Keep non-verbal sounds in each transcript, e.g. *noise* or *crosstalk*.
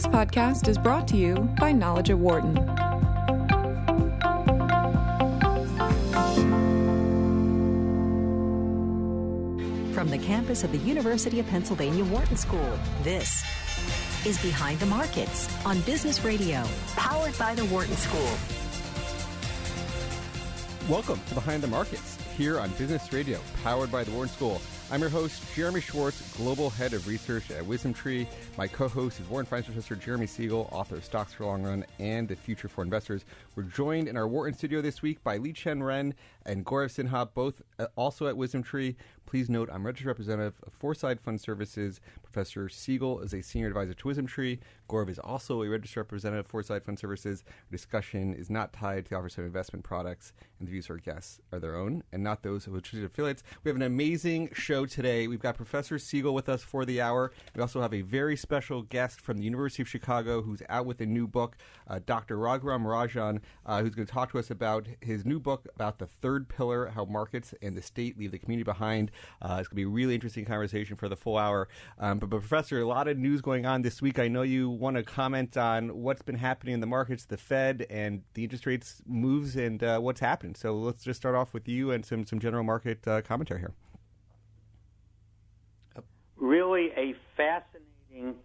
This podcast is brought to you by Knowledge at Wharton. From the campus of the University of Pennsylvania Wharton School, this is Behind the Markets on Business Radio, powered by the Wharton School. Welcome to Behind the Markets here on Business Radio, powered by the Wharton School. I'm your host, Jeremy Schwartz, Global Head of Research at WisdomTree. My co-host is Wharton Finance Professor Jeremy Siegel, author of Stocks for Long Run and The Future for Investors. We're joined in our Wharton studio this week by Liqian Ren and Gaurav Sinha, both uh, also at WisdomTree. Please note, I'm registered representative of Foreside Fund Services. Professor Siegel is a senior advisor to WisdomTree. Gaurav is also a registered representative of Foreside Fund Services. Our discussion is not tied to the offers of investment products, and the views of our guests are their own and not those of WisdomTree affiliates. We have an amazing show today. We've got Professor Siegel with us for the hour. We also have a very special guest from the University of Chicago who's out with a new book, uh, Dr. Raghuram Rajan, uh, who's going to talk to us about his new book about the third pillar, how markets and the state leave the community behind. Uh, it's going to be a really interesting conversation for the full hour. Um, but, but, Professor, a lot of news going on this week. I know you want to comment on what's been happening in the markets, the Fed, and the interest rates moves and uh, what's happened. So let's just start off with you and some, some general market uh, commentary here. Really a fascinating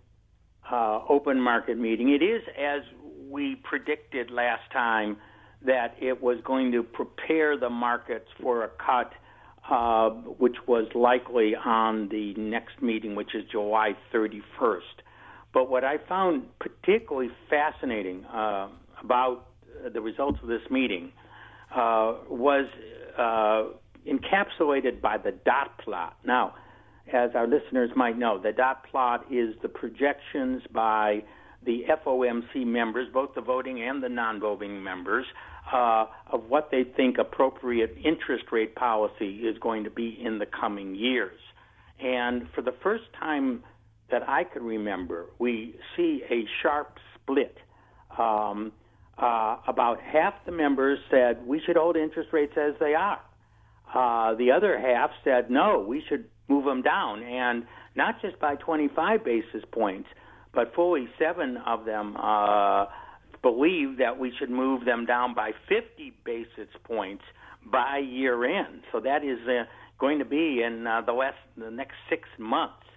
uh, open market meeting. It is, as we predicted last time, that it was going to prepare the markets for a cut – uh, which was likely on the next meeting, which is July 31st. But what I found particularly fascinating uh, about the results of this meeting uh, was uh, encapsulated by the dot plot. Now, as our listeners might know, the dot plot is the projections by the FOMC members, both the voting and the non voting members, uh, of what they think appropriate interest rate policy is going to be in the coming years. And for the first time that I can remember, we see a sharp split. Um, uh, about half the members said we should hold interest rates as they are. Uh, the other half said no, we should move them down, and not just by 25 basis points, but fully seven of them uh, believe that we should move them down by 50 basis points by year end. So that is uh, going to be in uh, the last the next six months,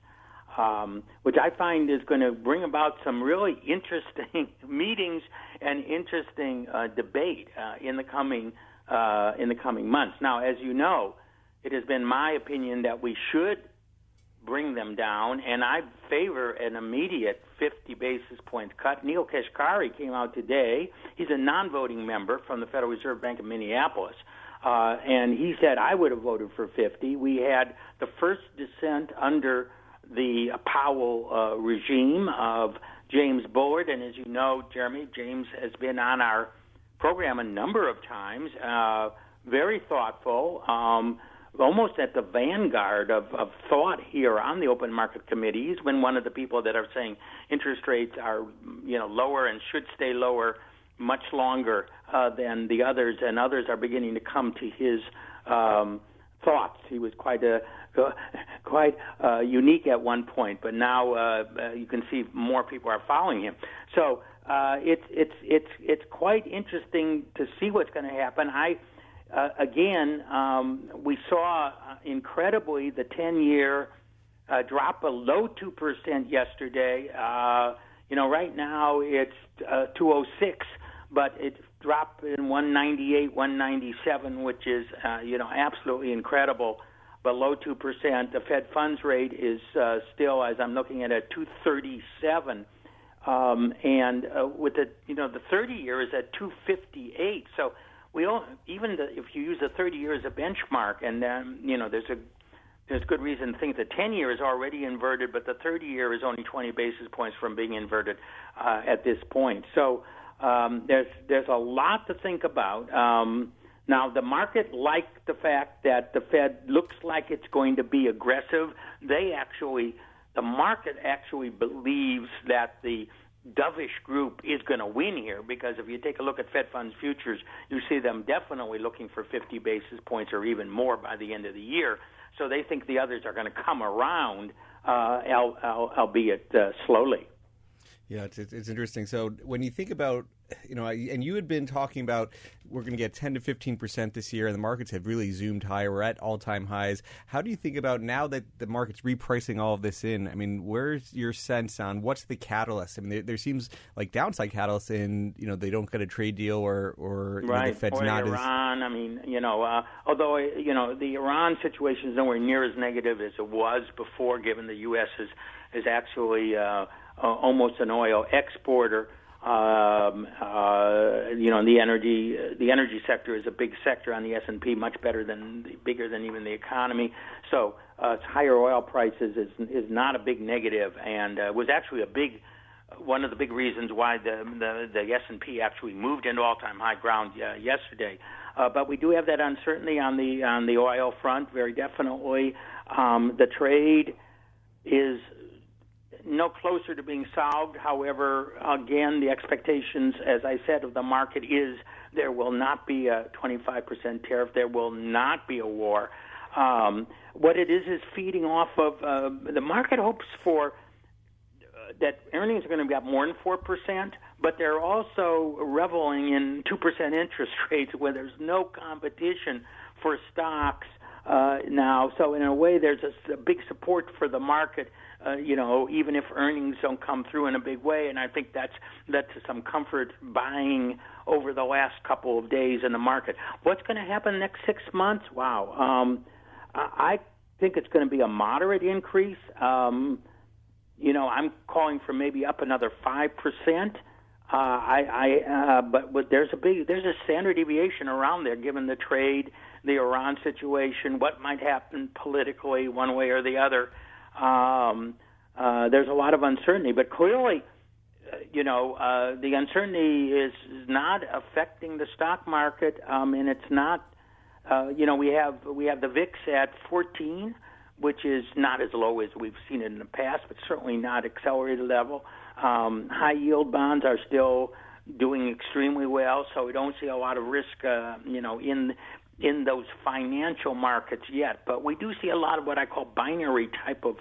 um, which I find is going to bring about some really interesting *laughs* meetings and interesting uh, debate uh, in the coming uh, in the coming months. Now, as you know, it has been my opinion that we should bring them down, and I favor an immediate 50 basis point cut. Neel Kashkari came out today. He's a non-voting member from the Federal Reserve Bank of Minneapolis. Uh, and he said, I would have voted for 50. We had the first dissent under the Powell uh, regime of James Bullard. And as you know, Jeremy, James has been on our program a number of times, uh, very thoughtful. Um, almost at the vanguard of, of thought here on the open market committee. He's been one of the people that are saying interest rates are, you know, lower and should stay lower much longer uh, than the others, and others are beginning to come to his um, thoughts. He was quite a uh, quite uh, unique at one point, but now uh, uh, you can see more people are following him. So uh, it's it's it's it's quite interesting to see what's going to happen. I uh, again, um, we saw uh, incredibly the 10 year uh, drop below 2% yesterday. Uh, you know, right now it's uh, 206, but it dropped in 198, 197, which is, uh, you know, absolutely incredible. Below 2%. The Fed funds rate is still, as I'm looking at it, 237. Um, and with the, you know, the 30 year is at 258. So, we all, even the, if you use the 30 year as a benchmark, and then you know there's a there's good reason to think the 10 year is already inverted, but the 30 year is only 20 basis points from being inverted uh, at this point. So um, there's there's a lot to think about. Um, now the market liked the fact that the Fed looks like it's going to be aggressive. They actually the market actually believes that the dovish group is going to win here because if you take a look at Fed funds futures, you see them definitely looking for 50 basis points or even more by the end of the year. So they think the others are going to come around, uh, albeit uh, slowly. Yeah, it's, it's interesting. So when you think about, you know, and you had been talking about we're going to get 10 to 15 percent this year, and the markets have really zoomed higher. We're at all time highs. How do you think about now that the market's repricing all of this in? I mean, where's your sense on what's the catalyst? I mean, there, there seems like downside catalyst in, you know, they don't get a trade deal or or right. know, the Fed's or not Iran. as. I mean, you know, uh, although you know the Iran situation is nowhere near as negative as it was before, given the U.S. is is actually. Uh, uh, almost an oil exporter. Um, uh, you know, the energy the energy sector is a big sector on the S and P, much better than bigger than even the economy. So uh, higher oil prices is is not a big negative, and uh, was actually a big one of the big reasons why the the, the S and P actually moved into all time high ground uh, yesterday. Uh, but we do have that uncertainty on the on the oil front, very definitely. Um, the trade is no closer to being solved. However, again, the expectations, as I said, of the market is there will not be a 25% tariff. There will not be a war. Um, what it is is feeding off of uh, the market hopes for uh, that earnings are going to be up more than four percent, but they're also reveling in two percent interest *laughs* rates where there's no competition for stocks uh, now. So in a way, there's a, a big support for the market uh, you know, even if earnings don't come through in a big way. And I think that's led to some comfort buying over the last couple of days in the market. What's going to happen next six months? Wow. Um, I think it's going to be a moderate increase. Um, you know, I'm calling for maybe up another five percent. Uh, I, I, uh, but, but there's a big, there's a standard deviation around there, given the trade, the Iran situation, what might happen politically, one way or the other. Um, uh, there's a lot of uncertainty, but clearly, uh, you know, uh, the uncertainty is not affecting the stock market, um, and it's not. Uh, you know, we have we have the VIX at 14, which is not as low as we've seen it in the past, but certainly not accelerated level. Um, high yield bonds are still doing extremely well, so we don't see a lot of risk, uh, you know, in in those financial markets yet, but we do see a lot of what I call binary type of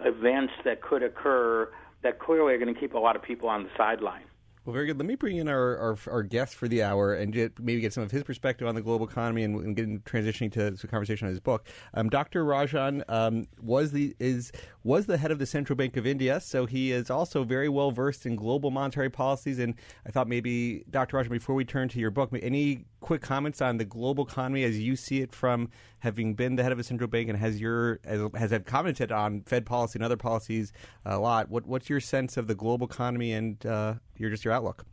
events that could occur that clearly are going to keep a lot of people on the sideline. Well, very good. Let me bring in our, our, our guest for the hour and get, maybe get some of his perspective on the global economy and, and get transitioning to, a conversation on his book. Um, Dr. Rajan um, was the is was the head of the Central Bank of India, so he is also very well versed in global monetary policies. And I thought maybe, Dr. Rajan, before we turn to your book, any quick comments on the global economy as you see it from having been the head of a central bank and has your has, has have commented on Fed policy and other policies a lot. What, what's your sense of the global economy and uh, your just your outlook?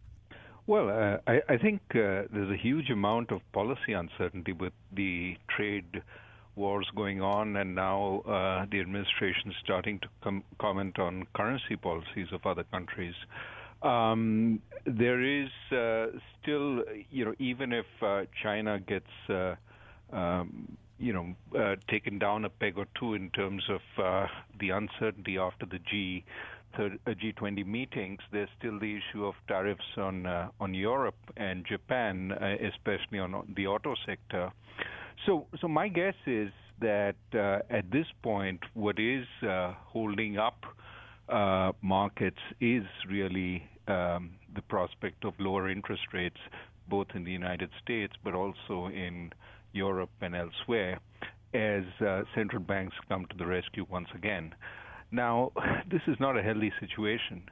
Well, uh, I, I, think uh, there's a huge amount of policy uncertainty with the trade wars going on, and now uh, the administration is starting to com- comment on currency policies of other countries. Um, there is uh, still, you know, even if uh, China gets, uh, um, you know, uh, taken down a peg or two in terms of uh, the uncertainty after the G. G20 meetings, there's still the issue of tariffs on on Europe and Japan, especially on the auto sector. So, so my guess is that uh, at this point, what is uh, holding up uh, markets is really um, the prospect of lower interest rates, both in the United States but also in Europe and elsewhere, as uh, central banks come to the rescue once again. Now, *laughs* this is not a healthy situation.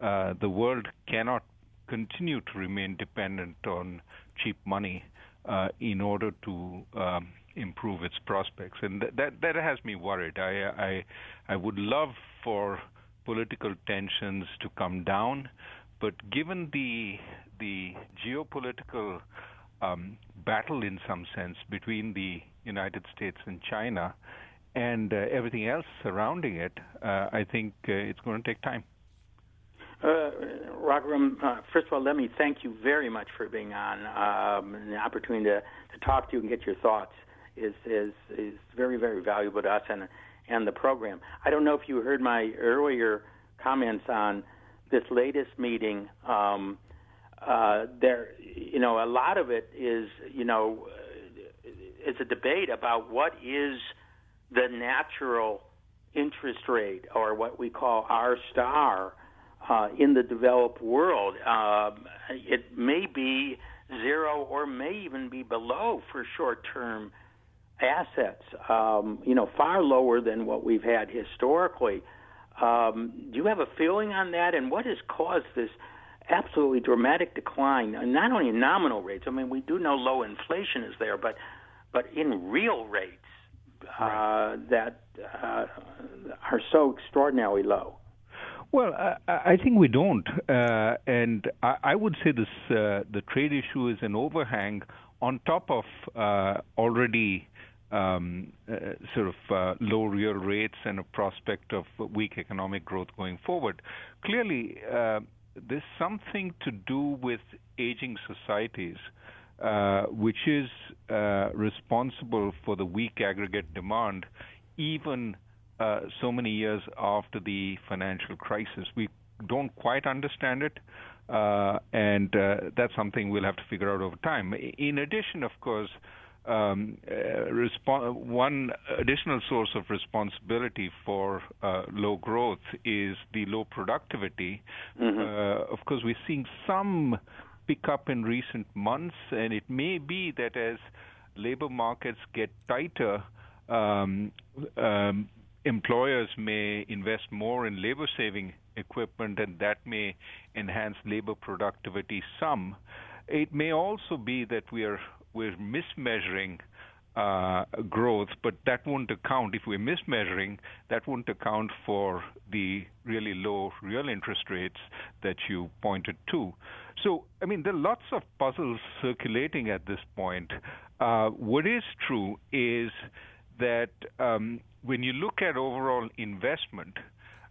Uh, the world cannot continue to remain dependent on cheap money uh, in order to um, improve its prospects, and that that, that has me worried. I, I I would love for political tensions to come down, but given the the geopolitical um, battle in some sense between the United States and China and uh, everything else surrounding it, uh, I think uh, it's going to take time. Uh, Raghuram, uh, first of all, let me thank you very much for being on um, the opportunity to, to talk to you and get your thoughts is is is very very valuable to us and and the program. I don't know if you heard my earlier comments on this latest meeting. Um, uh, there, you know, a lot of it is you know is a debate about what is the natural interest rate or what we call R star uh, in the developed world. Uh, it may be zero or may even be below for short term assets, um, you know, far lower than what we've had historically. Um, do you have a feeling on that? And what has caused this absolutely dramatic decline, not only in nominal rates? I mean, we do know low inflation is there, but but in real rates uh, that uh, are so extraordinarily low. Well, I, I think we don't, uh, and I, I, would say this: uh, the trade issue is an overhang on top of uh, already um, uh, sort of uh, low real rates and a prospect of weak economic growth going forward. Clearly, uh, there's something to do with aging societies, which is responsible for the weak aggregate demand, even uh, so many years after the financial crisis. We don't quite understand it, uh, and uh, that's something we'll have to figure out over time. In addition, of course, um, uh, respo- one additional source of responsibility for uh, low growth is the low productivity. Mm-hmm. Uh, of course, we're seeing some pickup in recent months, and it may be that as labor markets get tighter, um, um, employers may invest more in labor saving equipment and that may enhance labor productivity some. It may also be that we are we're mismeasuring uh, growth, but that won't account if we're mismeasuring. That won't account for the really low real interest rates that you pointed to. So, I mean, there are lots of puzzles circulating at this point. Uh, what is true is that um, when you look at overall investment,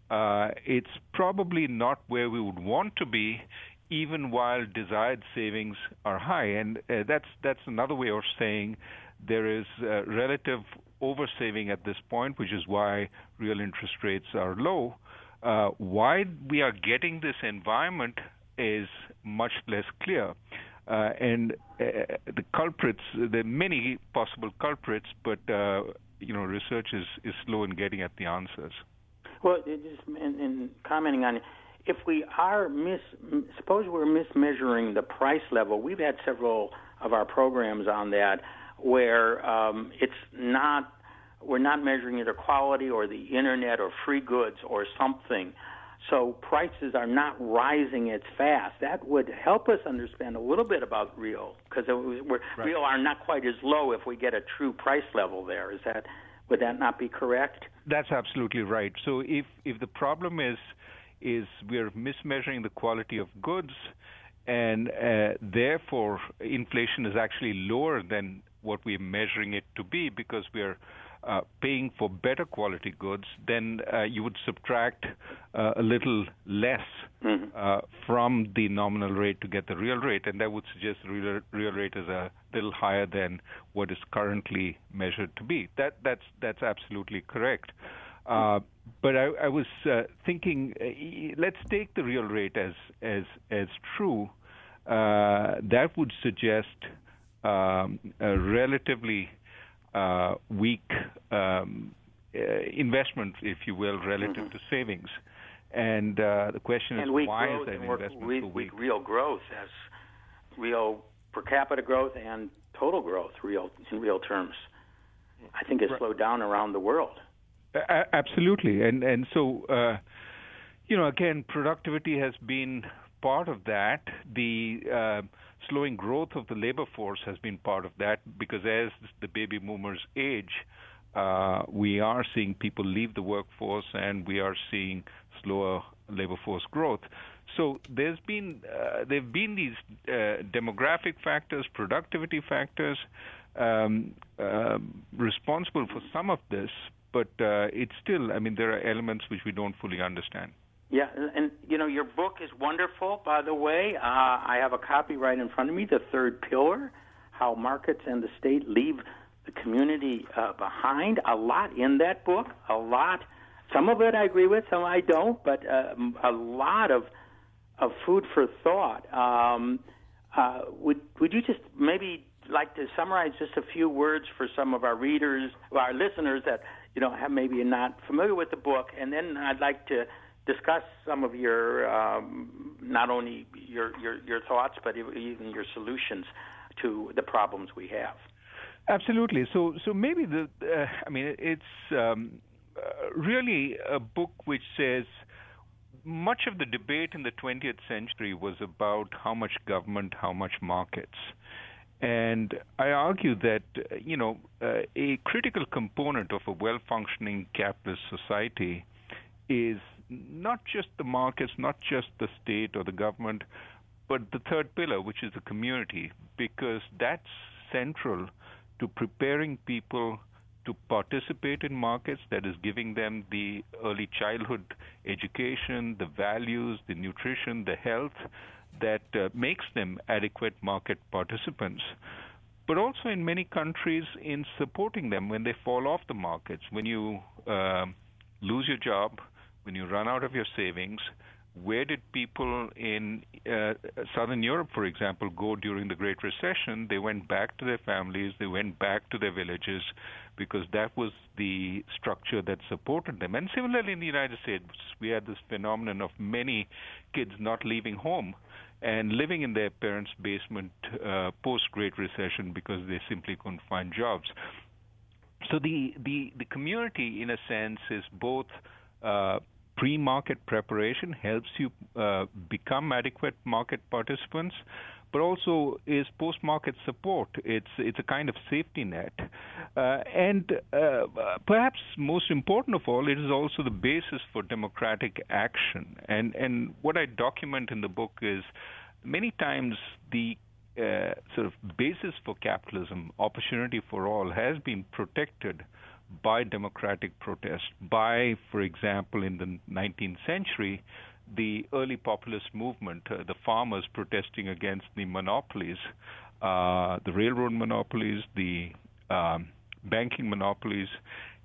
uh, it's probably not where we would want to be, even while desired savings are high. And uh, that's that's another way of saying there is uh, relative oversaving at this point, which is why real interest rates are low. Uh, why we are getting this environment is much less clear. Uh, and uh, the culprits, there are many possible culprits, but uh, you know, research is, is slow in getting at the answers. Well, just in, in commenting on, if we are mis, suppose we're mismeasuring the price level. We've had several of our programs on that where um, it's not we're not measuring either quality or the internet or free goods or something so prices are not rising as fast. That would help us understand a little bit about real, because right. real are not quite as low if we get a true price level there. Is that would that not be correct? That's absolutely right. So if if the problem is is we're mismeasuring the quality of goods, and uh, therefore inflation is actually lower than what we're measuring it to be because we're uh, paying for better quality goods, then uh, you would subtract uh, a little less mm-hmm. Uh, from the nominal rate to get the real rate, and that would suggest the real, real rate is a little higher than what is currently measured to be. That that's that's absolutely correct. Uh, but I, I was uh, thinking, let's take the real rate as as as true. that would suggest um, a relatively uh, weak um, uh, investment, if you will, relative mm-hmm. to savings. And uh, the question and is, why is that investment weak, so weak? Real growth as real per capita growth and total growth, real in real terms. I think has slowed down around the world. Absolutely, and and so uh, you know, again, productivity has been part of that. The uh, slowing growth of the labor force has been part of that because as the baby boomers age, uh, we are seeing people leave the workforce and we are seeing slower labor force growth. So there's been uh, there've been these uh, demographic factors, productivity factors, um, um responsible for some of this, but uh, it's still I mean there are elements which we don't fully understand. Yeah, and you know your book is wonderful. By the way, uh, I have a copy right in front of me. The third pillar: how markets and the state leave the community uh, behind. A lot in that book. A lot. Some of it I agree with, some I don't. But uh, a lot of of food for thought. Um, uh, would would you just maybe like to summarize just a few words for some of our readers, our listeners that you know maybe not familiar with the book, and then I'd like to discuss some of your um, not only your, your your thoughts but even your solutions to the problems we have. Absolutely. So so maybe the uh, I mean it's um, uh, really a book which says much of the debate in the 20th century was about how much government, how much markets. And I argue that, uh, you know, uh, a critical component of a well functioning capitalist society is not just the markets, not just the state or the government, but the third pillar, which is the community, because that's central to preparing people to participate in markets, that is giving them the early childhood education, the values, the nutrition, the health that uh, makes them adequate market participants. But also in many countries, in supporting them when they fall off the markets, when you uh, lose your job, when you run out of your savings, where did people in uh, Southern Europe, for example, go during the Great Recession? They went back to their families, they went back to their villages, because that was the structure that supported them. And similarly, in the United States, we had this phenomenon of many kids not leaving home and living in their parents' basement uh, post Great Recession because they simply couldn't find jobs. So the the the community, in a sense, is both uh, pre-market preparation helps you uh, become adequate market participants, but also is post-market support. It's it's a kind of safety net, uh, and uh, perhaps most important of all, it is also the basis for democratic action. And and what I document in the book is many times the uh, sort of basis for capitalism, opportunity for all, has been protected by democratic protest, by, for example, in the 19th century, the early populist movement, uh, the farmers protesting against the monopolies, uh, the railroad monopolies, the um, banking monopolies,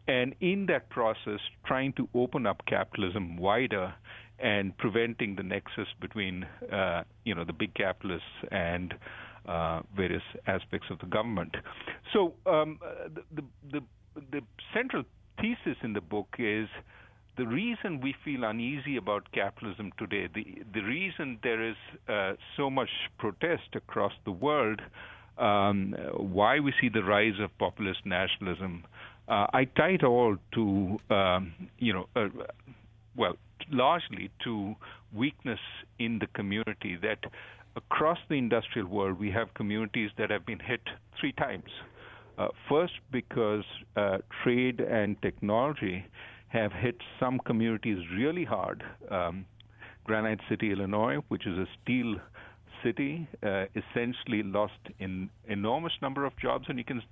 and in that process, trying to open up capitalism wider and preventing the nexus between, uh, you know, the big capitalists and uh, various aspects of the government. So um, the, the, the the central thesis in the book is the reason we feel uneasy about capitalism today, the the reason there is uh, so much protest across the world, um, why we see the rise of populist nationalism, uh, I tie it all to um, you know, uh, well, largely to weakness in the community. That across the industrial world we have communities that have been hit three times. Uh, first, because uh, trade and technology have hit some communities really hard. Um, Granite City, Illinois, which is a steel city, uh, essentially lost an enormous number of jobs, and you can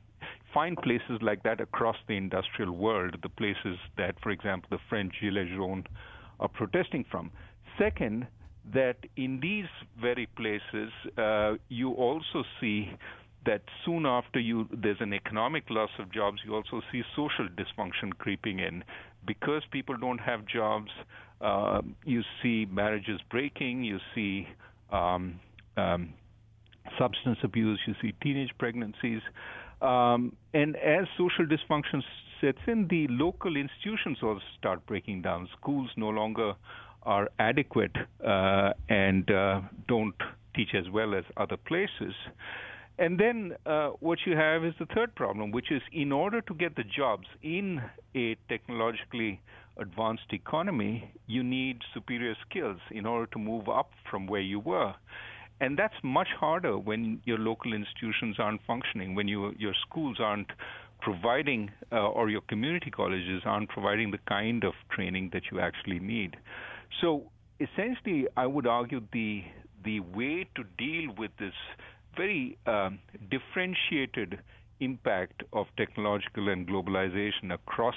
find places like that across the industrial world, the places that, for example, the French Gilets jaunes are protesting from. Second, that in these very places, uh, you also see that soon after you there's an economic loss of jobs, you also see social dysfunction creeping in. Because people don't have jobs, uh, you see marriages breaking, you see um, um, substance abuse, you see teenage pregnancies. Um, and as social dysfunction sets in, the local institutions also start breaking down. Schools no longer are adequate uh, and uh, don't teach as well as other places. And then uh, what you have is the third problem, which is in order to get the jobs in a technologically advanced economy, you need superior skills in order to move up from where you were. And that's much harder when your local institutions aren't functioning, when you, your schools aren't providing, uh, or your community colleges aren't providing the kind of training that you actually need. So essentially, I would argue the the way to deal with this very um, differentiated impact of technological and globalization across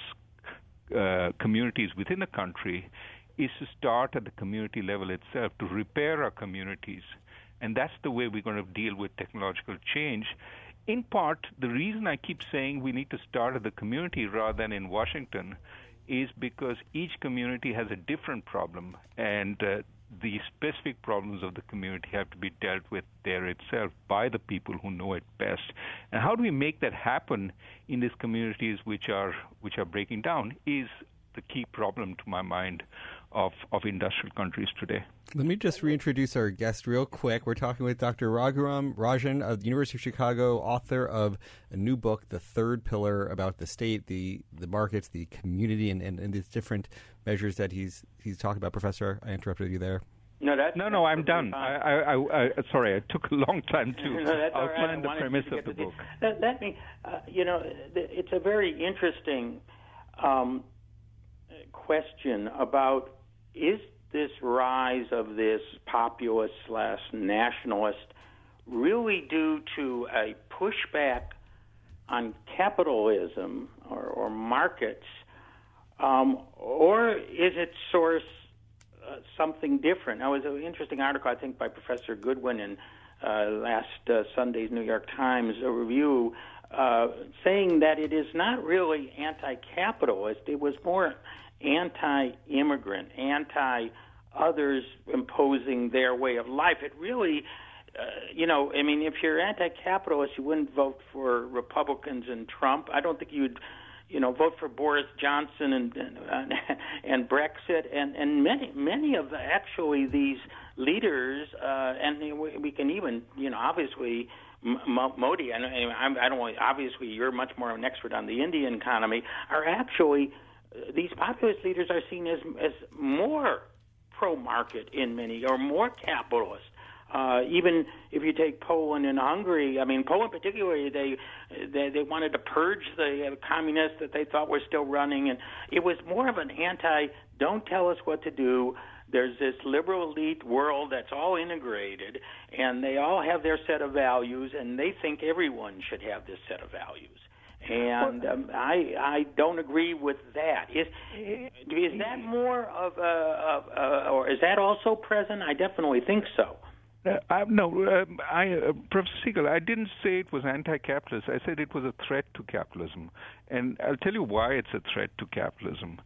uh, communities within a country is to start at the community level itself to repair our communities. And that's the way we're going to deal with technological change. In part, the reason I keep saying we need to start at the community rather than in Washington is because each community has a different problem, and uh, the specific problems of the community have to be dealt with there itself by the people who know it best. And how do we make that happen in these communities which are which are breaking down is the key problem to my mind of, of industrial countries today. Let me just reintroduce our guest real quick. We're talking with Dr. Raghuram Rajan of the University of Chicago, author of a new book, The Third Pillar, about the state, the, the markets, the community, and, and, and these different measures that he's he's talking about. Professor, I interrupted you there. No, that's, no, no. I'm done. I, I, I, I, sorry, it took a *laughs* long time to *laughs* no, outline right. the premise of the, the book. Let, let me, uh, you know, it's a very interesting um, question about is this rise of this populist slash nationalist really due to a pushback on capitalism or, or markets, um, or is it source uh, something different? Now, was an interesting article, I think, by Professor Goodwin in uh, last uh, Sunday's New York Times review, uh, saying that it is not really anti-capitalist. It was more anti-immigrant, anti-others imposing their way of life. It really uh, you know, I mean, if you're anti-capitalist, you wouldn't vote for Republicans and Trump. I don't think you'd you know, vote for Boris Johnson and and, and *laughs* Brexit and and many many of the actually these leaders uh, and we, can even you know obviously Modi and I'm, I don't want obviously you're much more of an expert on the Indian economy are actually these populist leaders are seen as as more pro market in many or more capitalist uh, even if you take Poland and Hungary, I mean Poland particularly, they they, they wanted to purge the communists that they thought were still running, and it was more of an anti. Don't tell us what to do. There's this liberal elite world that's all integrated, and they all have their set of values, and they think everyone should have this set of values. And um, I I don't agree with that. Is is that more of a, of a or is that also present? I definitely think so. Uh, I, no, uh, I, uh, Professor Siegel, I didn't say it was anti-capitalist. I said it was a threat to capitalism, and I'll tell you why it's a threat to capitalism.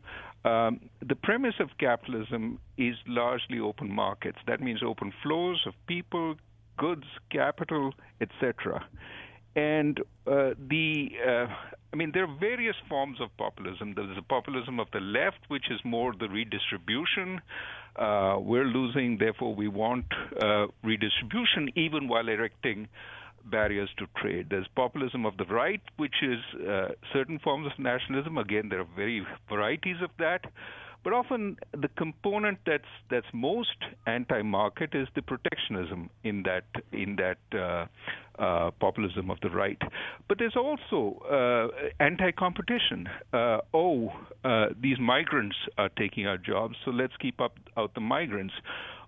Um, the premise of capitalism is largely open markets. That means open flows of people, goods, capital, etc. And uh, the, uh, I mean, there are various forms of populism. There's the populism of the left, which is more the redistribution. Uh, we're losing, therefore, we want uh, redistribution, even while erecting barriers to trade. There's populism of the right, which is uh, certain forms of nationalism. Again, there are very varieties of that. But often the component that's that's most anti-market is the protectionism in that in that uh, uh, populism of the right. But there's also uh, anti-competition. Uh, oh, uh, these migrants are taking our jobs, so let's keep up out the migrants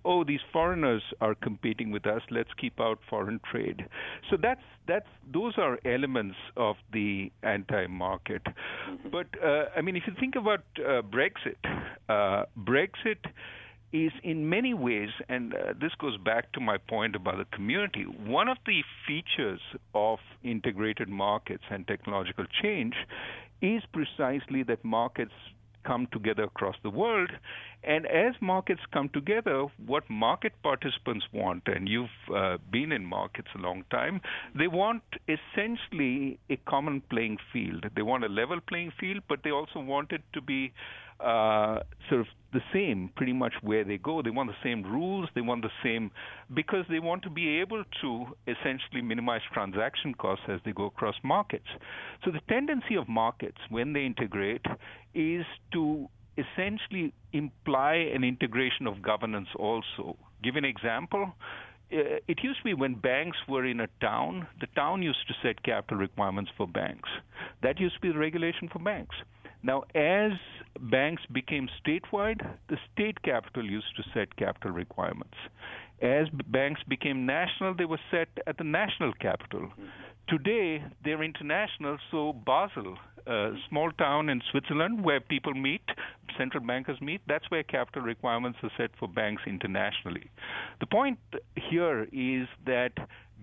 oh, these foreigners are competing with us. Let's keep out foreign trade. So that's that's those are elements of the anti-market. Mm-hmm. But uh, I mean, if you think about uh, Brexit, uh, Brexit is in many ways, and uh, this goes back to my point about the community, one of the features of integrated markets and technological change is precisely that markets come together across the world. And as markets come together, what market participants want, and you've uh, been in markets a long time, they want essentially a common playing field. They want a level playing field, but they also want it to be uh, sort of the same pretty much where they go. They want the same rules. They want the same because they want to be able to essentially minimize transaction costs as they go across markets. So the tendency of markets when they integrate is to essentially imply an integration of governance also. Give an example. Uh, it used to be when banks were in a town, the town used to set capital requirements for banks. That used to be the regulation for banks. Now, as banks became statewide, the state capital used to set capital requirements. As banks became national, they were set at the national capital. Mm-hmm. Today, they're international, so Basel, a small town in Switzerland where people meet, central bankers meet, that's where capital requirements are set for banks internationally. The point here is that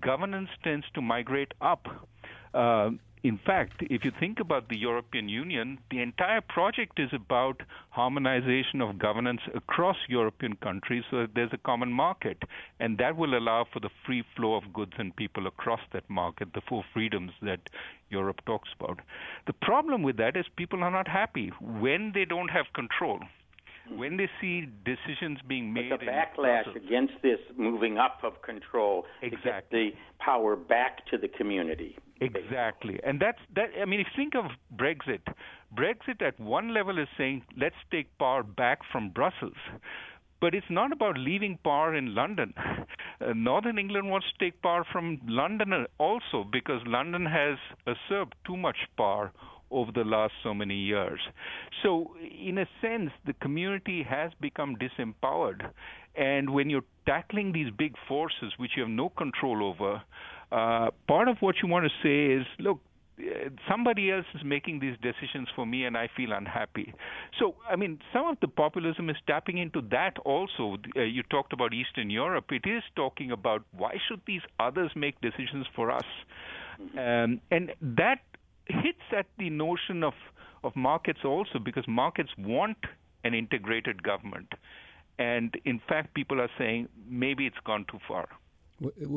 governance tends to migrate up. Uh, in fact, if you think about the European Union, the entire project is about harmonization of governance across European countries so that there's a common market. And that will allow for the free flow of goods and people across that market, the four freedoms that Europe talks about. The problem with that is people are not happy when they don't have control. when they see decisions being made, but the backlash against this moving up of control exactly. to get the power back to the community. Exactly, and that's that. I mean, if you think of Brexit, Brexit at one level is saying let's take power back from Brussels. But it's not about leaving power in London. Uh, Northern England wants to take power from London also because London has usurped too much power over the last so many years. So, in a sense, the community has become disempowered. And when you're tackling these big forces which you have no control over, uh, part of what you want to say is look, somebody else is making these decisions for me and I feel unhappy. So, I mean, some of the populism is tapping into that also. Uh, you talked about Eastern Europe. It is talking about why should these others make decisions for us? Um, and that hits at the notion of, of markets also because markets want an integrated government. And in fact, people are saying maybe it's gone too far.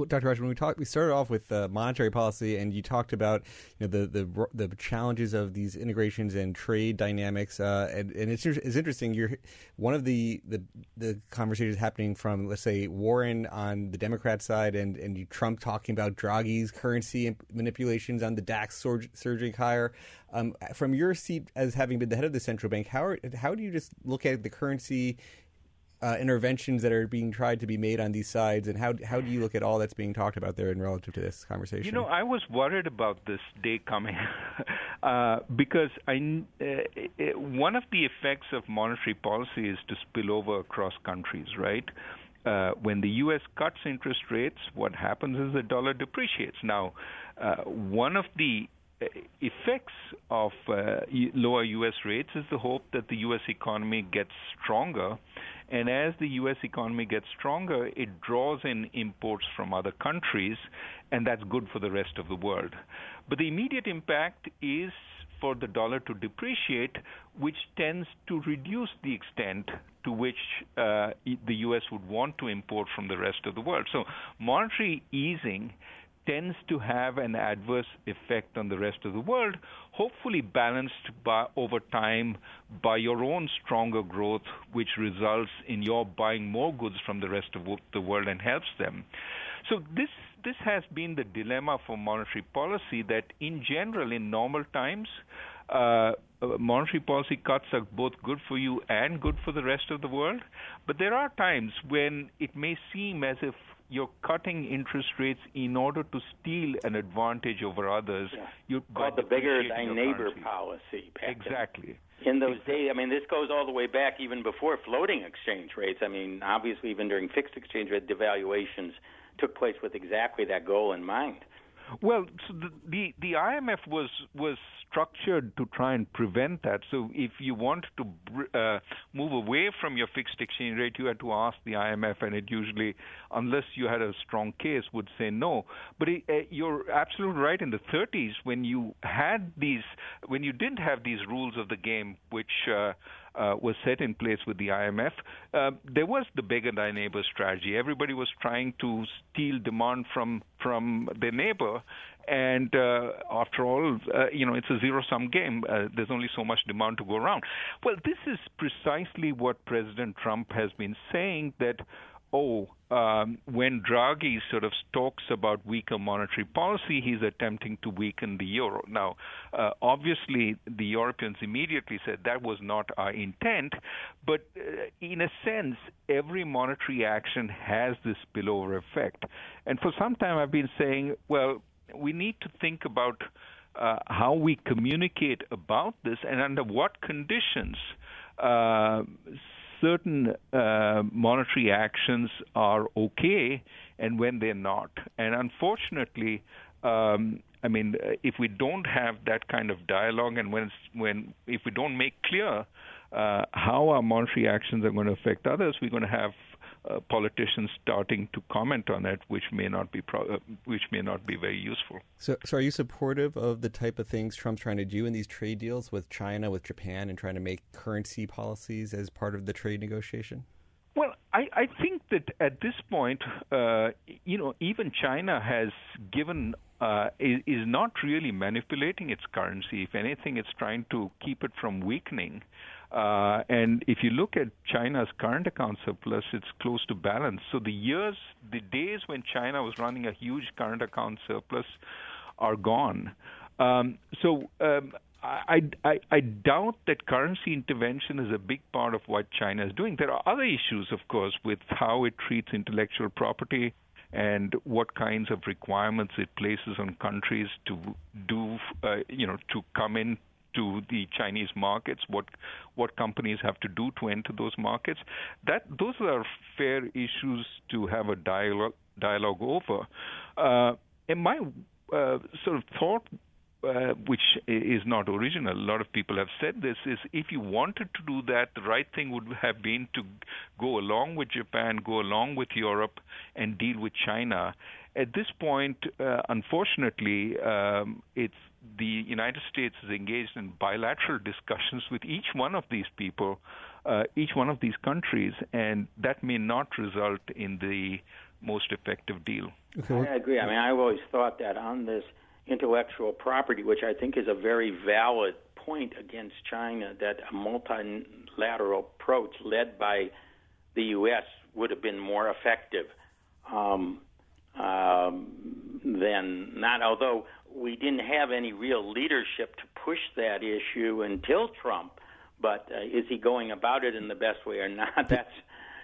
Dr. Raj, when we talked, we started off with uh, monetary policy, and you talked about you know the the the challenges of these integrations and trade dynamics, uh, and, and it's it's interesting. You're one of the, the the conversations happening from let's say Warren on the Democrat side, and and Trump talking about Draghi's currency manipulations on the DAX surging higher. Um, from your seat as having been the head of the central bank, how are, how do you just look at the currency? Uh, interventions that are being tried to be made on these sides, and how how do you look at all that's being talked about there in relative to this conversation? You know, I was worried about this day coming *laughs* uh, because I uh, one of the effects of monetary policy is to spill over across countries, right? Uh, when the U.S. cuts interest rates, what happens is the dollar depreciates. Now, uh, one of the effects of uh, lower U.S. rates is the hope that the U.S. economy gets stronger and as the U.S. economy gets stronger, it draws in imports from other countries, and that's good for the rest of the world. But the immediate impact is for the dollar to depreciate, which tends to reduce the extent to which uh, the U.S. would want to import from the rest of the world. So monetary easing tends to have an adverse effect on the rest of the world, hopefully balanced by, over time by your own stronger growth, which results in your buying more goods from the rest of the world and helps them. So this this has been the dilemma for monetary policy that in general in normal times uh, monetary policy cuts are both good for you and good for the rest of the world but there are times when it may seem as if you're cutting interest rates in order to steal an advantage over others. Yeah. You called the beggar thy neighbor currency. policy. Exactly. In those days, I mean, this goes all the way back even before floating exchange rates. I mean, obviously, even during fixed exchange rate devaluations took place with exactly that goal in mind. Well, so the, the, the IMF was was structured to try and prevent that. So if you want to uh, move away from your fixed exchange rate, you had to ask the IMF, and it usually, unless you had a strong case, would say no. But it, uh, you're absolutely right. In the 30s, when you had these, when you didn't have these rules of the game, which uh, uh, was set in place with the IMF, uh, there was the beggar thy neighbor strategy. Everybody was trying to steal demand from from their neighbor, and uh, after all, uh, you know, it's a zero-sum game. Uh, there's only so much demand to go around. Well, this is precisely what President Trump has been saying that oh, um, when Draghi sort of talks about weaker monetary policy, he's attempting to weaken the euro. Now, uh, obviously, the Europeans immediately said that was not our intent, but uh, in a sense, every monetary action has this spillover effect. And for some time, I've been saying, well, we need to think about uh, how we communicate about this and under what conditions uh, certain uh, monetary actions are okay and when they're not. And unfortunately, um, I mean, if we don't have that kind of dialogue, and when when if we don't make clear uh, how our monetary actions are going to affect others, we're going to have uh, politicians starting to comment on it, which may not be pro- uh, which may not be very useful. So, so are you supportive of the type of things Trump's trying to do in these trade deals with China, with Japan, and trying to make currency policies as part of the trade negotiation? Well, I, I think that at this point, uh, you know, even China has given uh, is, is not really manipulating its currency. If anything, it's trying to keep it from weakening. Uh, and if you look at China's current account surplus, it's close to balance. So the years, the days when China was running a huge current account surplus are gone. Um, so um, I, I, I doubt that currency intervention is a big part of what China is doing. There are other issues, of course, with how it treats intellectual property and what kinds of requirements it places on countries to do, uh, you know, to come in to the Chinese markets, what what companies have to do to enter those markets. That those are fair issues to have a dialogue dialogue over. Uh, and my uh, sort of thought uh, which is not original. A lot of people have said this is if you wanted to do that, the right thing would have been to go along with Japan, go along with Europe, and deal with China. At this point, uh, unfortunately, um, it's the United States is engaged in bilateral discussions with each one of these people, uh, each one of these countries, and that may not result in the most effective deal. Okay. I agree. I mean, I've always thought that on this intellectual property, which I think is a very valid point against China, that a multilateral approach led by the U.S. would have been more effective um, um, than not. Although we didn't have any real leadership to push that issue until Trump. But uh, is he going about it in the best way or not? *laughs* That's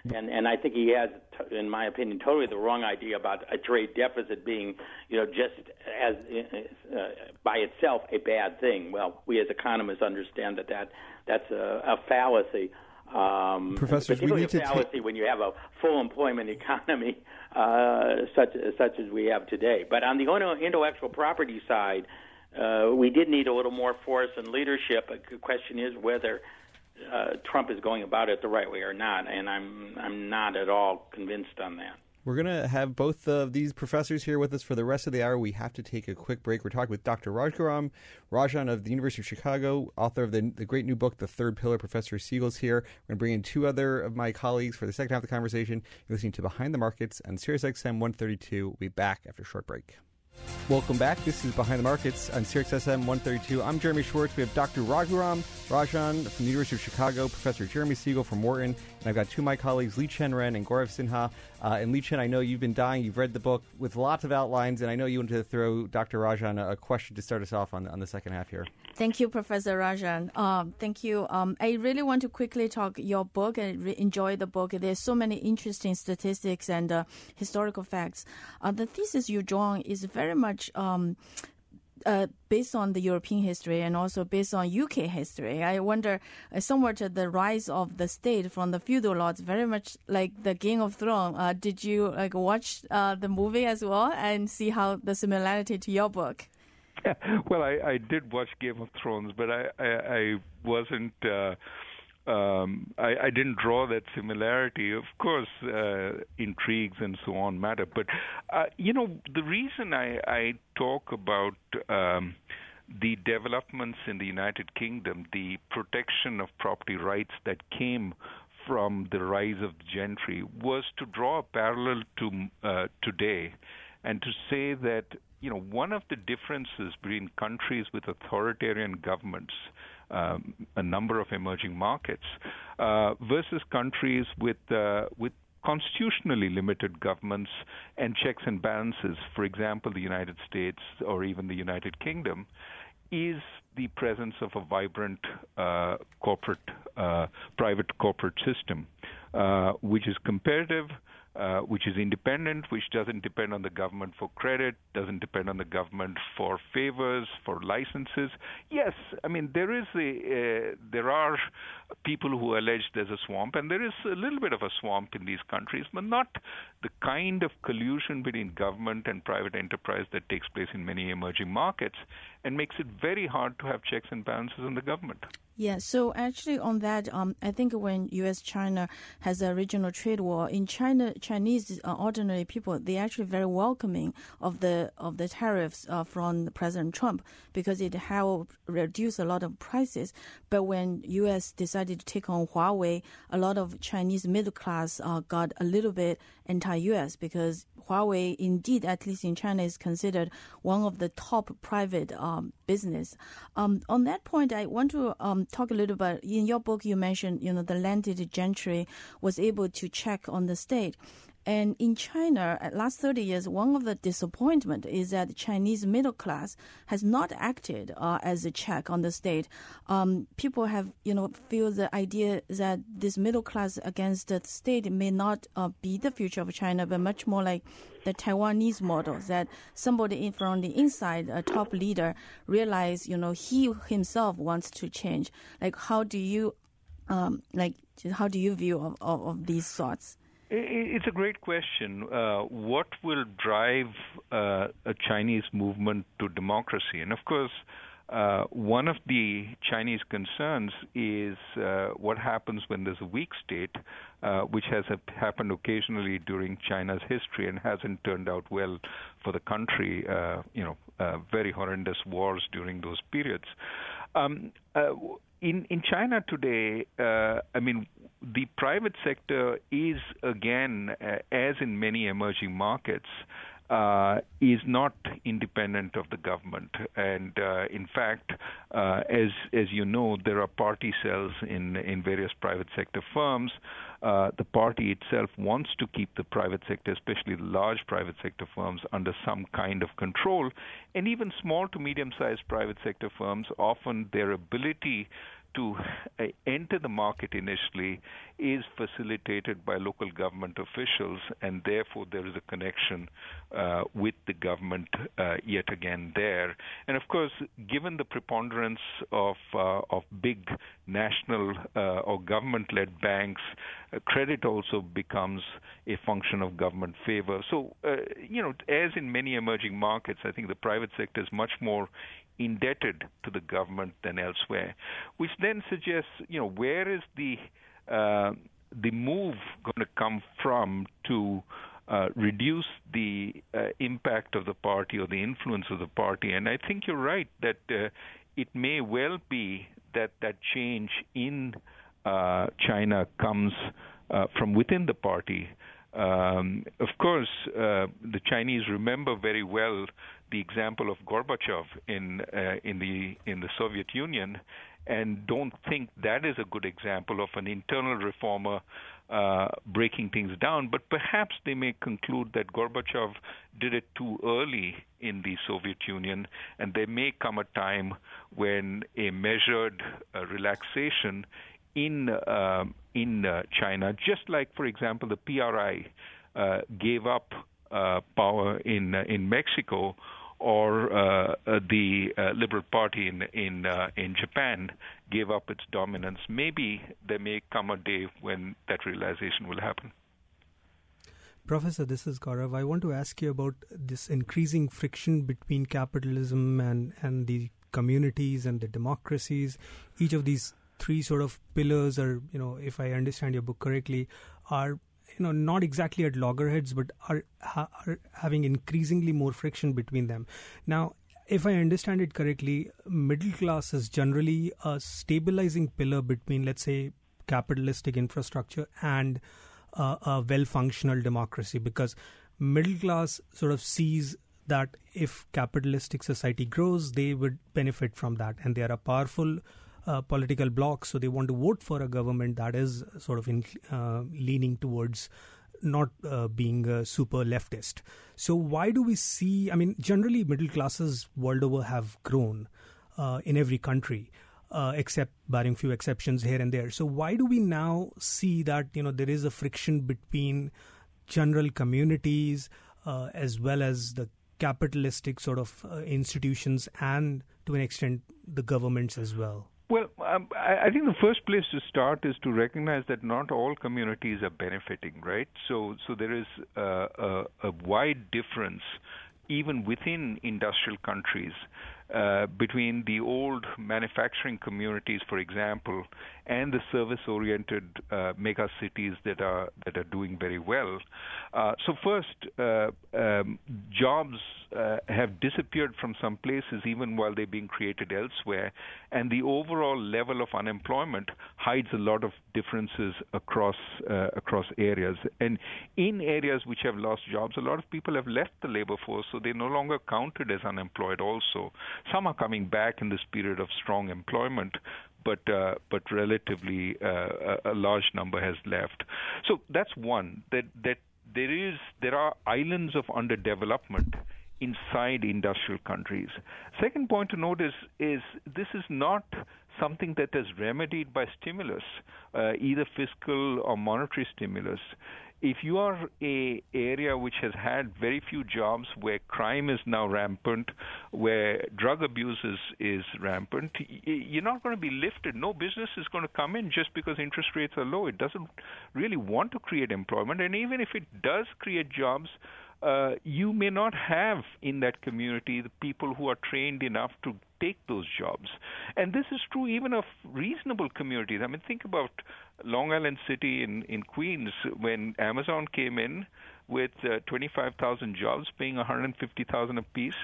and and I think he has, in my opinion, totally the wrong idea about a trade deficit being, you know, just as uh, by itself a bad thing. Well, we as economists understand that that that's a, a fallacy. Um, Professors, we need a fallacy to when you have a full employment *laughs* economy uh, such such as we have today. But on the intellectual property side, uh, we did need a little more force and leadership. The question is whether uh, Trump is going about it the right way or not, and I'm I'm not at all convinced on that. We're going to have both of these professors here with us for the rest of the hour. We have to take a quick break. We're talking with Dr. Raghuram Rajan of the University of Chicago, author of the, the great new book, The Third Pillar. Professor Siegel's here. We're going to bring in two other of my colleagues for the second half of the conversation. You're listening to Behind the Markets on SiriusXM 132. We'll be back after a short break. Welcome back. This is Behind the Markets on SiriusXM 132. I'm Jeremy Schwartz. We have Dr. Raghuram Rajan from the University of Chicago, Professor Jeremy Siegel from Wharton, and I've got two of my colleagues, Liqian Ren and Gaurav Sinha. Uh, and Lee Chen, I know you've been dying. You've read the book with lots of outlines, and I know you wanted to throw Dr. Rajan a, question to start us off on, on the second half here. Thank you, Professor Rajan. Um, thank you. Um, I really want to quickly talk your book and re- enjoy the book. There's so many interesting statistics and uh, historical facts. Uh, the thesis you draw is very much um, uh, based on the European history and also based on UK history. I wonder, uh, somewhat the rise of the state from the feudal lords, very much like the Game of Thrones. Uh, did you like watch uh, the movie as well and see how the similarity to your book? *laughs* well, I, I did watch Game of Thrones, but I I, I wasn't. Um, I, I didn't draw that similarity. Of course, uh, intrigues and so on matter, but uh, you know the reason I, I talk about um, the developments in the United Kingdom, the protection of property rights that came from the rise of the gentry, was to draw a parallel to uh, today, and to say that you know, one of the differences between countries with authoritarian governments, um, a number of emerging markets, uh, versus countries with uh, with constitutionally limited governments and checks and balances, for example, the United States or even the United Kingdom, is the presence of a vibrant uh, corporate, uh, private corporate system, uh, which is competitive, uh, which is independent, which doesn't depend on the government for credit, doesn't depend on the government for favors, for licenses. Yes, I mean there is a uh, there are people who allege there's a swamp, and there is a little bit of a swamp in these countries, but not the kind of collusion between government and private enterprise that takes place in many emerging markets, and makes it very hard to have checks and balances in the government. Yeah, so actually on that, um, I think when U.S. China has a regional trade war in China, Chinese uh, ordinary people they actually very welcoming of the of the tariffs uh, from President Trump because it helped reduce a lot of prices. But when U.S. decided to take on Huawei, a lot of Chinese middle class uh, got a little bit anti-U.S. because Huawei, indeed, at least in China, is considered one of the top private uh, um, business. Um, on that point, I want to um, talk a little bit. In your book, you mentioned you know the landed gentry was able to check on the state. And in China, at last 30 years, one of the disappointment is that the Chinese middle class has not acted uh, as a check on the state. Um, people have, you know, feel the idea that this middle class against the state may not uh, be the future of China, but much more like the Taiwanese model that somebody in, from the inside, a top leader, realize, you know, he himself wants to change. Like, how do you, um, like, how do you view of, of, of these thoughts? It's a great question. Uh, what will drive uh, a Chinese movement to democracy? And of course, uh, one of the Chinese concerns is uh, what happens when there's a weak state, uh, which has happened occasionally during China's history and hasn't turned out well for the country. Uh, you know, very horrendous wars during those periods. Um, in in China today, uh, I mean, the private sector is again, uh, as in many emerging markets, uh, is not independent of the government, and uh, in fact, uh, as as you know, there are party cells in in various private sector firms. Uh, the party itself wants to keep the private sector, especially the large private sector firms, under some kind of control, and even small to medium-sized private sector firms, often their ability to uh, enter the market initially is facilitated by local government officials, and therefore there is a connection uh, with the government uh, yet again there. And of course, given the preponderance of uh, of big national uh, or government-led banks, uh, credit also becomes a function of government favor. So, you know, as in many emerging markets, I think the private sector is much more indebted to the government than elsewhere, which then suggests, you know, where is the uh, the move going to come from to uh, reduce the uh, impact of the party or the influence of the party? And I think you're right that uh, it may well be that that change in uh, China comes uh, from within the party. Um, of course, uh, the Chinese remember very well the example of Gorbachev in uh, in the in the Soviet Union, and don't think that is a good example of an internal reformer uh, breaking things down. But perhaps they may conclude that Gorbachev did it too early in the Soviet Union, and there may come a time when a measured uh, relaxation in uh, in uh, China, just like, for example, the PRI uh, gave up uh, power in uh, in Mexico, or uh, the Liberal Party in in in Japan gave up its dominance. Maybe there may come a day when that realization will happen. Professor, this is Gaurav. I want to ask you about this increasing friction between capitalism and, and the communities and the democracies. Each of these three sort of pillars are, you know, if I understand your book correctly, are you know not exactly at loggerheads, but are, are having increasingly more friction between them. Now, if I understand it correctly, middle class is generally a stabilizing pillar between, let's say, capitalistic infrastructure and uh, a well functional democracy because middle class sort of sees that if capitalistic society grows, they would benefit from that and they are a powerful political blocs, so they want to vote for a government that is sort of in, uh, leaning towards not uh, being a super leftist. So why do we see? I mean, generally, middle classes world over have grown uh, in every country. Uh, except barring few exceptions here and there. So why do we now see that you know there is a friction between general communities uh, as well as the capitalistic sort of uh, institutions and to an extent the governments as well? Well, um, I, think the first place to start is to recognize that not all communities are benefiting, right? So, so there is uh, a, a wide difference even within industrial countries uh, between the old manufacturing communities, for example, and the service-oriented uh, mega cities that are that are doing very well. Uh, so first, uh, um, jobs uh, have disappeared from some places, even while they're being created elsewhere, and the overall level of unemployment hides a lot of differences across uh, across areas. And in areas which have lost jobs, a lot of people have left the labor force, so they're no longer counted as unemployed. Also, Some are coming back in this period of strong employment, but uh, but relatively uh, a large number has left. So that's one that that there is there are islands of underdevelopment inside industrial countries. Second point to note is is this is not something that is remedied by stimulus, uh, either fiscal or monetary stimulus if you are a area which has had very few jobs, where crime is now rampant, where drug abuse is, is rampant, you're not going to be lifted. No business is going to come in just because interest rates are low. It doesn't really want to create employment, and even if it does create jobs, uh, you may not have in that community the people who are trained enough to take those jobs. And this is true even of reasonable communities. I mean, think about Long Island City in, in Queens when Amazon came in with uh, 25,000 jobs, paying 150,000 apiece.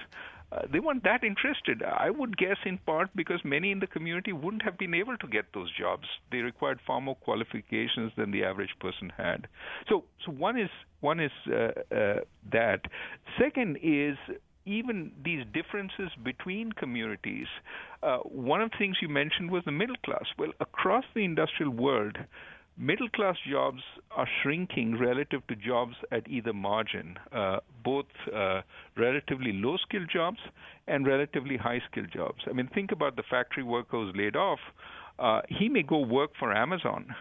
Uh, they weren't that interested. I would guess in part because many in the community wouldn't have been able to get those jobs. They required far more qualifications than the average person had. So, so one is one is uh, uh, that. Second is even these differences between communities. Uh, one of the things you mentioned was the middle class. Well, across the industrial world, middle class jobs are shrinking relative to jobs at either margin, uh, both uh, relatively low skilled jobs and relatively high skilled jobs. I mean, think about the factory worker who's laid off. Uh, he may go work for Amazon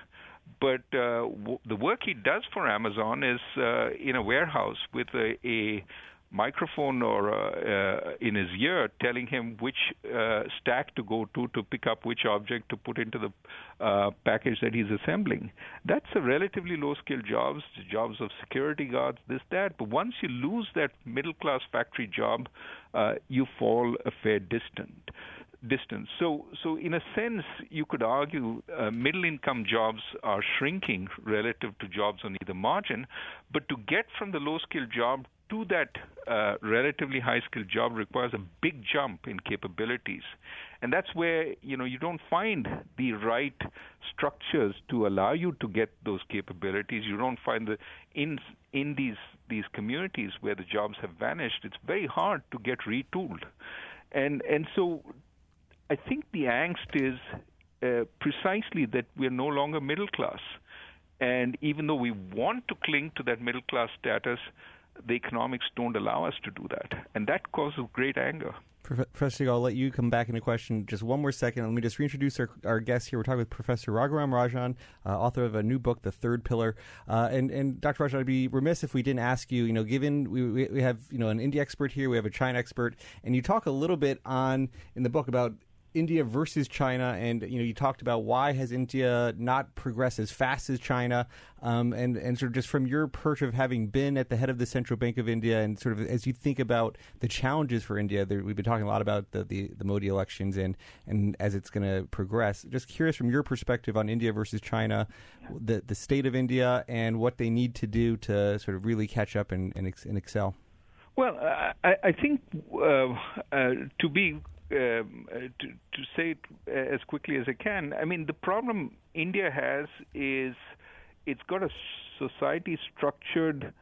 but uh, w- the work he does for Amazon is uh, in a warehouse with a, a microphone or uh, uh, in his ear telling him which uh, stack to go to to pick up which object to put into the uh, package that he's assembling. That's a relatively low skill jobs, jobs of security guards, this that. But once you lose that middle class factory job, uh, you fall a fair distant distance. So, so in a sense, you could argue uh, middle income jobs are shrinking relative to jobs on either margin. But to get from the low skill job to that uh, relatively high skilled job requires a big jump in capabilities. And that's where you know you don't find the right structures to allow you to get those capabilities. You don't find the in in these these communities where the jobs have vanished. It's very hard to get retooled, and and so I think the angst is uh, precisely that we're no longer middle class. And even though we want to cling to that middle class status, the economics don't allow us to do that. And that causes great anger. Professor I'll let you come back into question just one more second. Let me just reintroduce our, our guest here. We're talking with Professor Raghuram Rajan, uh, author of a new book, The Third Pillar. Uh, and, and Dr. Rajan, I'd be remiss if we didn't ask you, you know, given we, we have, you know, an India expert here, we have a China expert, and you talk a little bit on, in the book, about India versus China, and you know, you talked about why has India not progressed as fast as China, um, and and sort of just from your perch of having been at the head of the Central Bank of India, and sort of as you think about the challenges for India, there, we've been talking a lot about the, the, the Modi elections and and as it's going to progress. Just curious from your perspective on India versus China, the the state of India and what they need to do to sort of really catch up and and, and excel. Well, I, I think uh, uh, to be um, uh, to, to say it as quickly as I can, I mean, the problem India has is it's got a society structured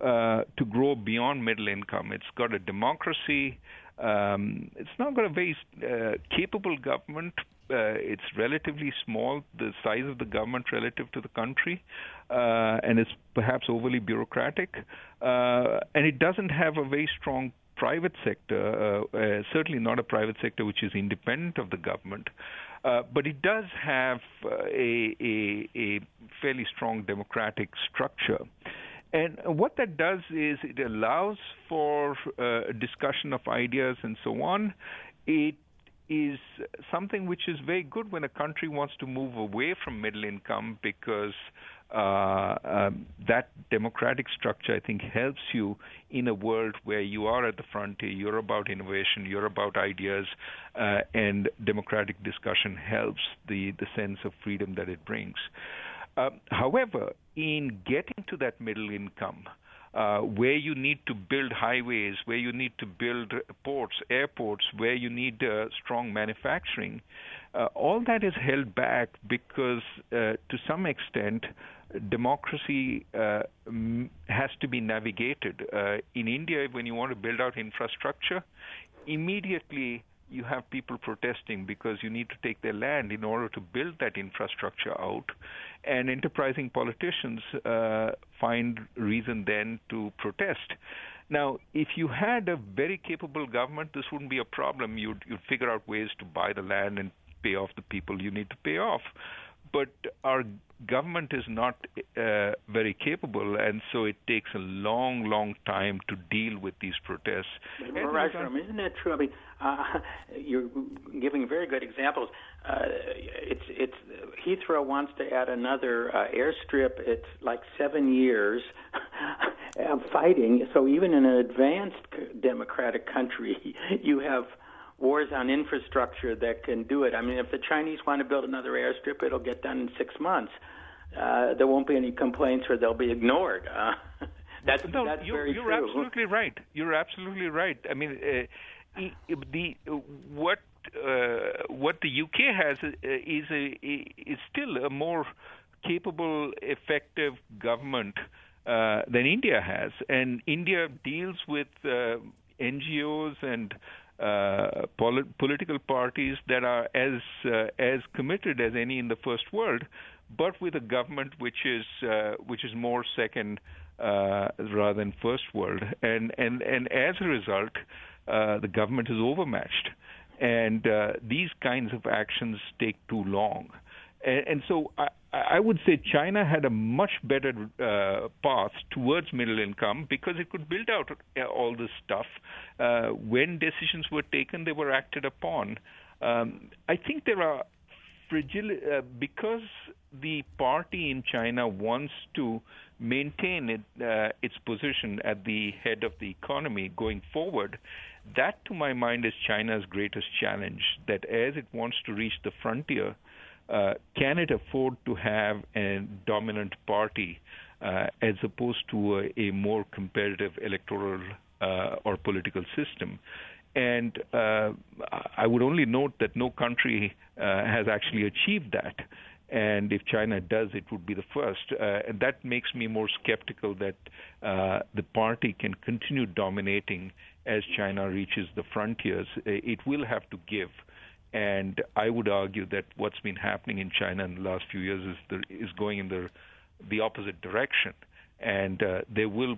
uh, to grow beyond middle income. It's got a democracy. Um, it's not got a very uh, capable government. Uh, it's relatively small, the size of the government relative to the country, uh, and it's perhaps overly bureaucratic. Uh, and it doesn't have a very strong private sector, uh, uh, certainly not a private sector which is independent of the government, uh, but it does have uh, a, a, a, fairly strong democratic structure. And what that does is it allows for uh, discussion of ideas and so on. It is something which is very good when a country wants to move away from middle income because uh, um, that democratic structure, I think, helps you in a world where you are at the frontier, you're about innovation, you're about ideas, uh, and democratic discussion helps the, the sense of freedom that it brings. Uh, however, in getting to that middle income, uh, where you need to build highways, where you need to build ports, airports, where you need uh, strong manufacturing, uh, all that is held back because, uh, to some extent, democracy uh, has to be navigated. Uh, in India, when you want to build out infrastructure, immediately you have people protesting because you need to take their land in order to build that infrastructure out, and enterprising politicians uh, find reason then to protest. Now, if you had a very capable government, this wouldn't be a problem. You'd, you'd figure out ways to buy the land and pay off the people you need to pay off. But our government is not uh, very capable, and so it takes a long, long time to deal with these protests. Raghuram, isn't that true? I mean, uh, *laughs* you're giving very good examples. Uh, it's it's Heathrow wants to add another uh, airstrip. It's like seven years of *laughs* fighting. So even in an advanced democratic country, *laughs* you have wars on infrastructure that can do it. I mean, if the Chinese want to build another airstrip, it'll get done in six months. Uh, there won't be any complaints, or they'll be ignored. Uh, *laughs* that's no, that's you're, very you're true. absolutely right. You're absolutely right. I mean, uh, the what uh, what the UK has uh, is a is still a more capable, effective government uh, than India has, and India deals with uh, NGOs and uh, polit- political parties that are as uh, as committed as any in the first world, but with a government which is uh, which is more second uh, rather than first world, and and and as a result, uh, the government is overmatched, and uh, these kinds of actions take too long, and, and so I, I would say China had a much better uh, path towards middle income because it could build out uh, all this stuff. Uh, when decisions were taken, they were acted upon. Um, I think there are fragile uh, because the party in China wants to maintain it, uh, its position at the head of the economy going forward. That, to my mind, is China's greatest challenge. That as it wants to reach the frontier, uh, can it afford to have a dominant party uh, as opposed to a, a more competitive electoral uh, or political system? And uh, I would only note that no country uh, has actually achieved that. And if China does, it would be the first. Uh, and that makes me more skeptical that the party can continue dominating as China reaches the frontiers. It will have to give. And I would argue that what's been happening in China in the last few years is the, is going in the the opposite direction, and uh, there will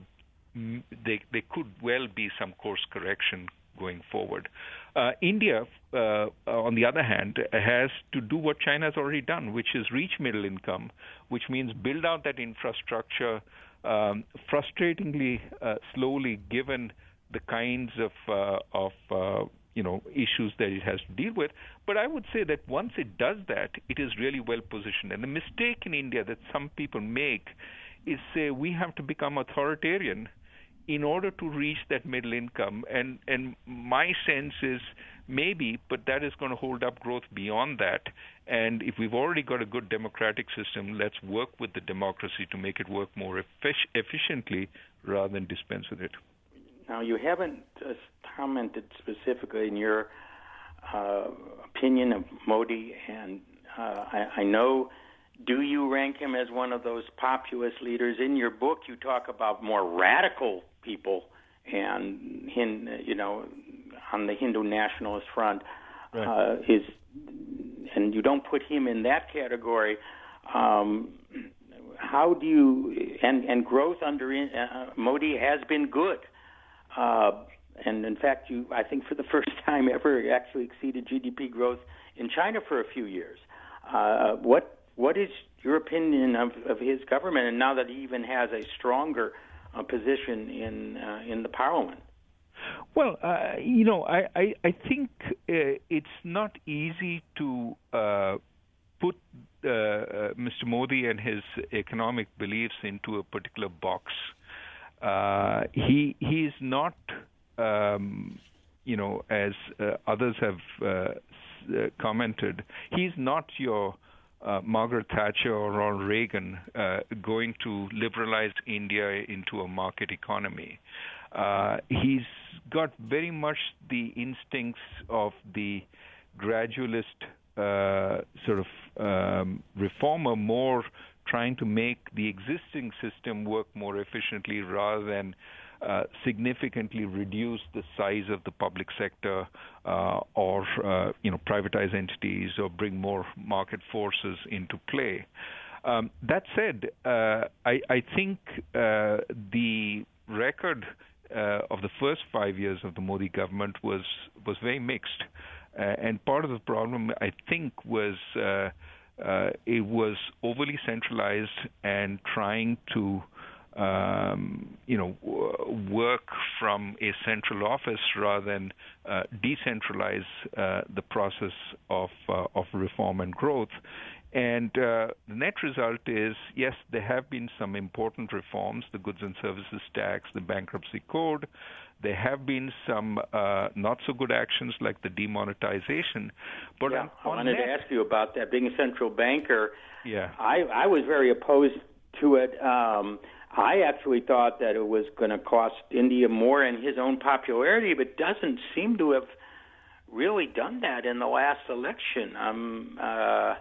they there could well be some course correction going forward. Uh, India, uh, on the other hand, has to do what China has already done, which is reach middle income, which means build out that infrastructure. Um, frustratingly uh, slowly, given the kinds of uh, of uh, you know issues that it has to deal with. But I would say that once it does that, it is really well positioned. And the mistake in India that some people make is say we have to become authoritarian in order to reach that middle income. And and my sense is maybe, but that is going to hold up growth beyond that. And if we've already got a good democratic system, let's work with the democracy to make it work more effic- efficiently rather than dispense with it. Now, you haven't uh, commented specifically in your uh, opinion of Modi, and uh, I, I know. Do you rank him as one of those populist leaders? In your book, you talk about more radical people, and you know, on the Hindu nationalist front, right. uh, is, and you don't put him in that category. Um, how do you and and growth under uh, Modi has been good. Uh, and in fact, you I think for the *laughs* first time ever actually exceeded GDP growth in China for a few years. Uh, what what is your opinion of, of his government, and now that he even has a stronger uh, position in uh, in the parliament? Well, uh, you know, I I, I think uh, it's not easy to uh, put uh, uh, Mr. Modi and his economic beliefs into a particular box. Uh, he he is not um, you know, as uh, others have uh, uh, commented, he's not your uh, Margaret Thatcher or Ronald Reagan uh, going to liberalize India into a market economy. Uh, he's got very much the instincts of the gradualist sort of um, reformer, more trying to make the existing system work more efficiently rather than uh, significantly reduce the size of the public sector uh, or uh, you know privatize entities or bring more market forces into play. Um, that said, uh, I, I, think uh, the record of the first five years of the Modi government was was very mixed, and part of the problem I think was. It was overly centralized and trying to um, you know, work from a central office rather than uh, decentralize uh, the process of uh, of reform and growth. And uh, the net result is, yes, there have been some important reforms: the goods and services tax, the bankruptcy code. There have been some uh, not so good actions like the demonetization. But yeah, I wanted net, to ask you about that. Being a central banker, yeah, I, I was very opposed to it. Um, I actually thought that it was going to cost India more in his own popularity, but doesn't seem to have really done that in the last election. Um, uh,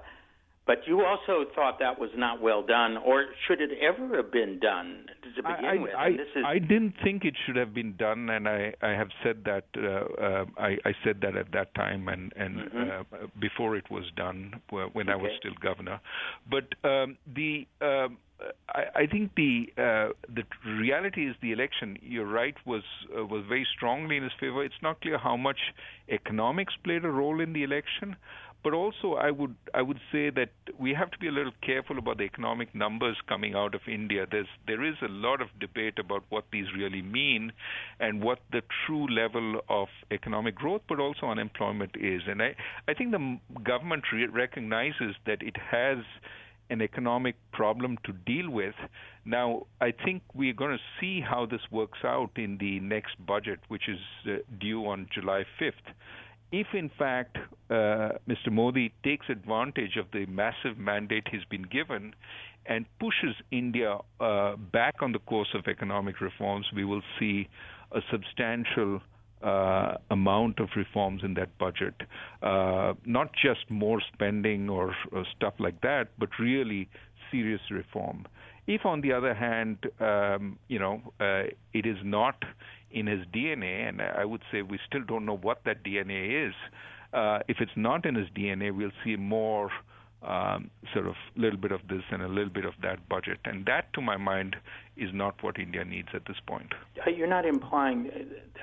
but you also thought that was not well done, or should it ever have been done to begin I, with? I, is... I, didn't think it should have been done, and I, I have said that uh, uh, I, I, said that at that time and, and mm-hmm. uh, before it was done when okay. I was still governor. But um, the um, I, I think the uh, the reality is the election. You're right was uh, was very strongly in his favor. It's not clear how much economics played a role in the election, but also I would I would say that we have to be a little careful about the economic numbers coming out of India. There's there is a lot of debate about what these really mean and what the true level of economic growth, but also unemployment is. And I I think the government re- recognizes that it has an economic problem to deal with. Now, I think we're going to see how this works out in the next budget, which is uh, due on July 5th. If, in fact, uh, Mr. Modi takes advantage of the massive mandate he's been given and pushes India uh, back on the course of economic reforms, we will see a substantial uh, amount of reforms in that budget. Uh, not just more spending or, or, stuff like that, but really serious reform. If, on the other hand, um, you know, uh, it is not in his DNA, and I would say we still don't know what that DNA is. Uh, if it's not in his DNA, we'll see more um, sort of a little bit of this and a little bit of that budget. And that, to my mind, is not what India needs at this point. You're not implying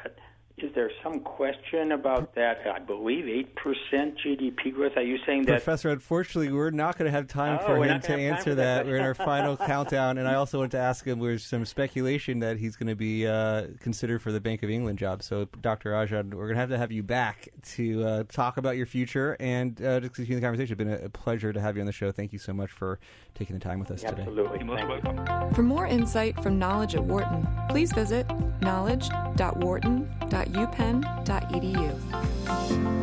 that is there some question about that? I believe 8% GDP growth. Are you saying that? Professor, unfortunately, we're not going to have time oh, for him to answer that. We're in our final countdown. And I also want to ask him there's some speculation that he's going to be uh, considered for the Bank of England job. So, Dr. Rajan, we're going to have to have you back to uh, talk about your future and uh, to continue the conversation. It's been a, a, pleasure to have you on the show. Thank you so much for taking the time with us Absolutely. today. Absolutely. Most welcome. For more insight from Knowledge at Wharton, please visit knowledge.wharton.edu upenn.edu.